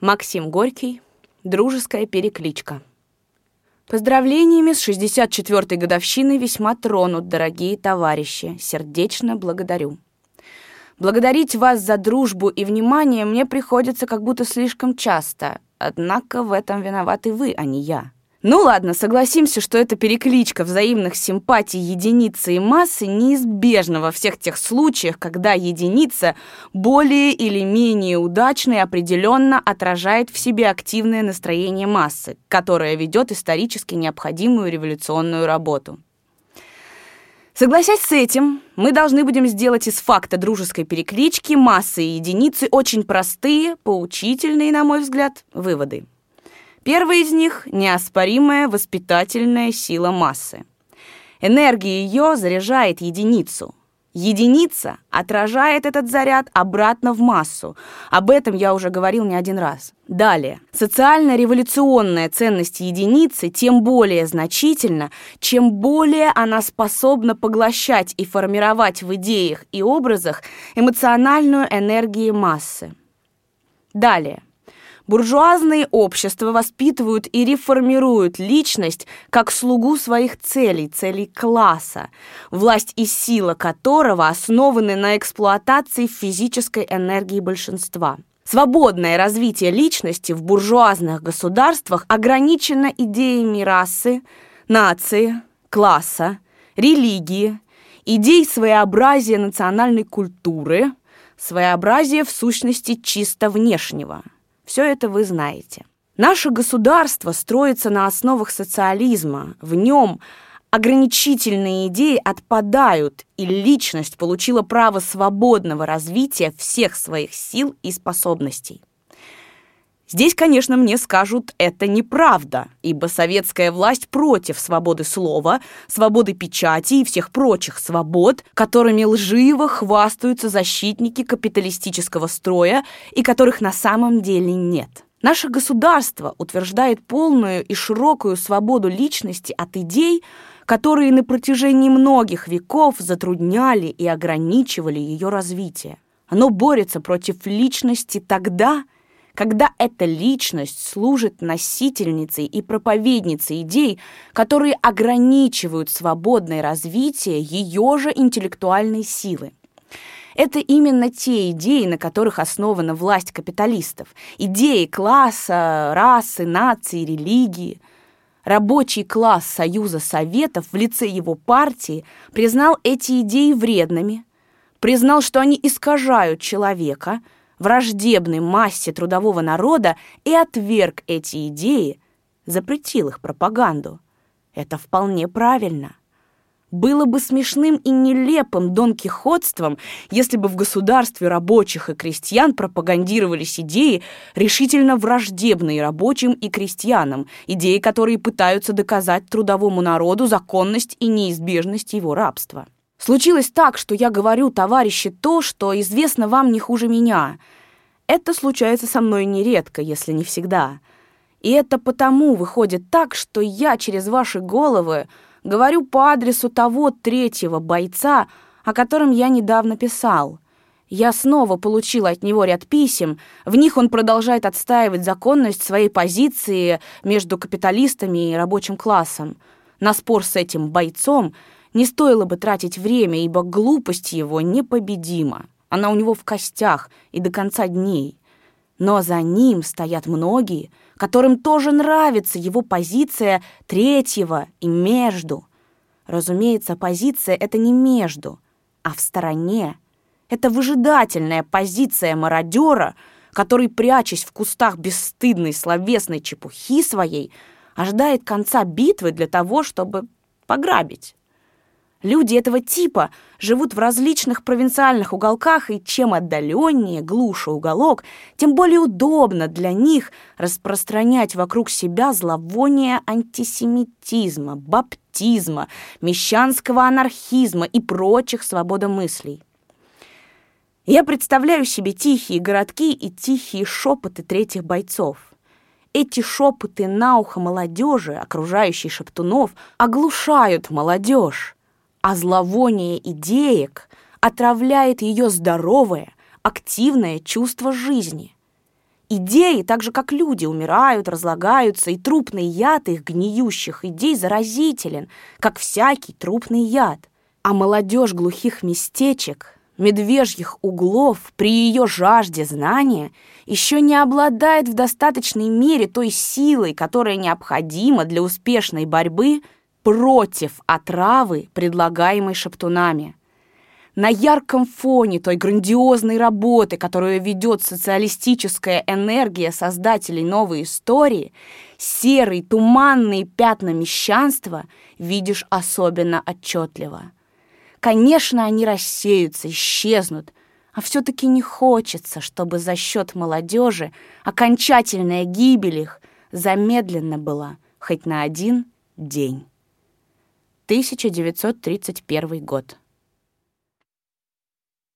Максим Горький. Дружеская перекличка. Поздравлениями с 64-й годовщиной весьма тронут, дорогие товарищи. Сердечно благодарю. Благодарить вас за дружбу и внимание мне приходится как будто слишком часто. Однако в этом виноваты вы, а не я. Ну ладно, согласимся, что эта перекличка взаимных симпатий единицы и массы неизбежна во всех тех случаях, когда единица более или менее удачно и определенно отражает в себе активное настроение массы, которое ведет исторически необходимую революционную работу. Согласясь с этим, мы должны будем сделать из факта дружеской переклички массы и единицы очень простые, поучительные, на мой взгляд, выводы. Первый из них – неоспоримая воспитательная сила массы. Энергия ее заряжает единицу. Единица отражает этот заряд обратно в массу. Об этом я уже говорил не один раз. Далее. Социально-революционная ценность единицы тем более значительна, чем более она способна поглощать и формировать в идеях и образах эмоциональную энергию массы. Далее. Буржуазные общества воспитывают и реформируют личность как слугу своих целей, целей класса, власть и сила которого основаны на эксплуатации физической энергии большинства. Свободное развитие личности в буржуазных государствах ограничено идеями расы, нации, класса, религии, идей своеобразия национальной культуры, своеобразия в сущности чисто внешнего – все это вы знаете. Наше государство строится на основах социализма. В нем ограничительные идеи отпадают, и личность получила право свободного развития всех своих сил и способностей. Здесь, конечно, мне скажут, это неправда, ибо советская власть против свободы слова, свободы печати и всех прочих свобод, которыми лживо хвастаются защитники капиталистического строя и которых на самом деле нет. Наше государство утверждает полную и широкую свободу личности от идей, которые на протяжении многих веков затрудняли и ограничивали ее развитие. Оно борется против личности тогда, когда эта личность служит носительницей и проповедницей идей, которые ограничивают свободное развитие ее же интеллектуальной силы. Это именно те идеи, на которых основана власть капиталистов. Идеи класса, расы, нации, религии. Рабочий класс Союза Советов в лице его партии признал эти идеи вредными, признал, что они искажают человека – враждебной массе трудового народа и отверг эти идеи, запретил их пропаганду. Это вполне правильно. Было бы смешным и нелепым донкихотством, если бы в государстве рабочих и крестьян пропагандировались идеи, решительно враждебные рабочим и крестьянам, идеи, которые пытаются доказать трудовому народу законность и неизбежность его рабства. Случилось так, что я говорю, товарищи, то, что известно вам не хуже меня. Это случается со мной нередко, если не всегда. И это потому выходит так, что я через ваши головы говорю по адресу того третьего бойца, о котором я недавно писал. Я снова получил от него ряд писем. В них он продолжает отстаивать законность своей позиции между капиталистами и рабочим классом. На спор с этим бойцом не стоило бы тратить время, ибо глупость его непобедима. Она у него в костях и до конца дней. Но за ним стоят многие, которым тоже нравится его позиция третьего и между. Разумеется, позиция — это не между, а в стороне. Это выжидательная позиция мародера, который, прячась в кустах бесстыдной словесной чепухи своей, ожидает конца битвы для того, чтобы пограбить. Люди этого типа живут в различных провинциальных уголках, и чем отдаленнее, глуше уголок, тем более удобно для них распространять вокруг себя зловоние антисемитизма, баптизма, мещанского анархизма и прочих свободомыслий. Я представляю себе тихие городки и тихие шепоты третьих бойцов. Эти шепоты на ухо молодежи, окружающей шептунов, оглушают молодежь а зловоние идеек отравляет ее здоровое, активное чувство жизни. Идеи, так же как люди, умирают, разлагаются, и трупный яд их гниющих идей заразителен, как всякий трупный яд. А молодежь глухих местечек, медвежьих углов при ее жажде знания еще не обладает в достаточной мере той силой, которая необходима для успешной борьбы против отравы, предлагаемой шептунами на ярком фоне той грандиозной работы, которую ведет социалистическая энергия создателей новой истории, серые туманные пятна мещанства видишь особенно отчетливо. Конечно, они рассеются, исчезнут, а все-таки не хочется, чтобы за счет молодежи окончательная гибель их замедленно была хоть на один день. 1931 год.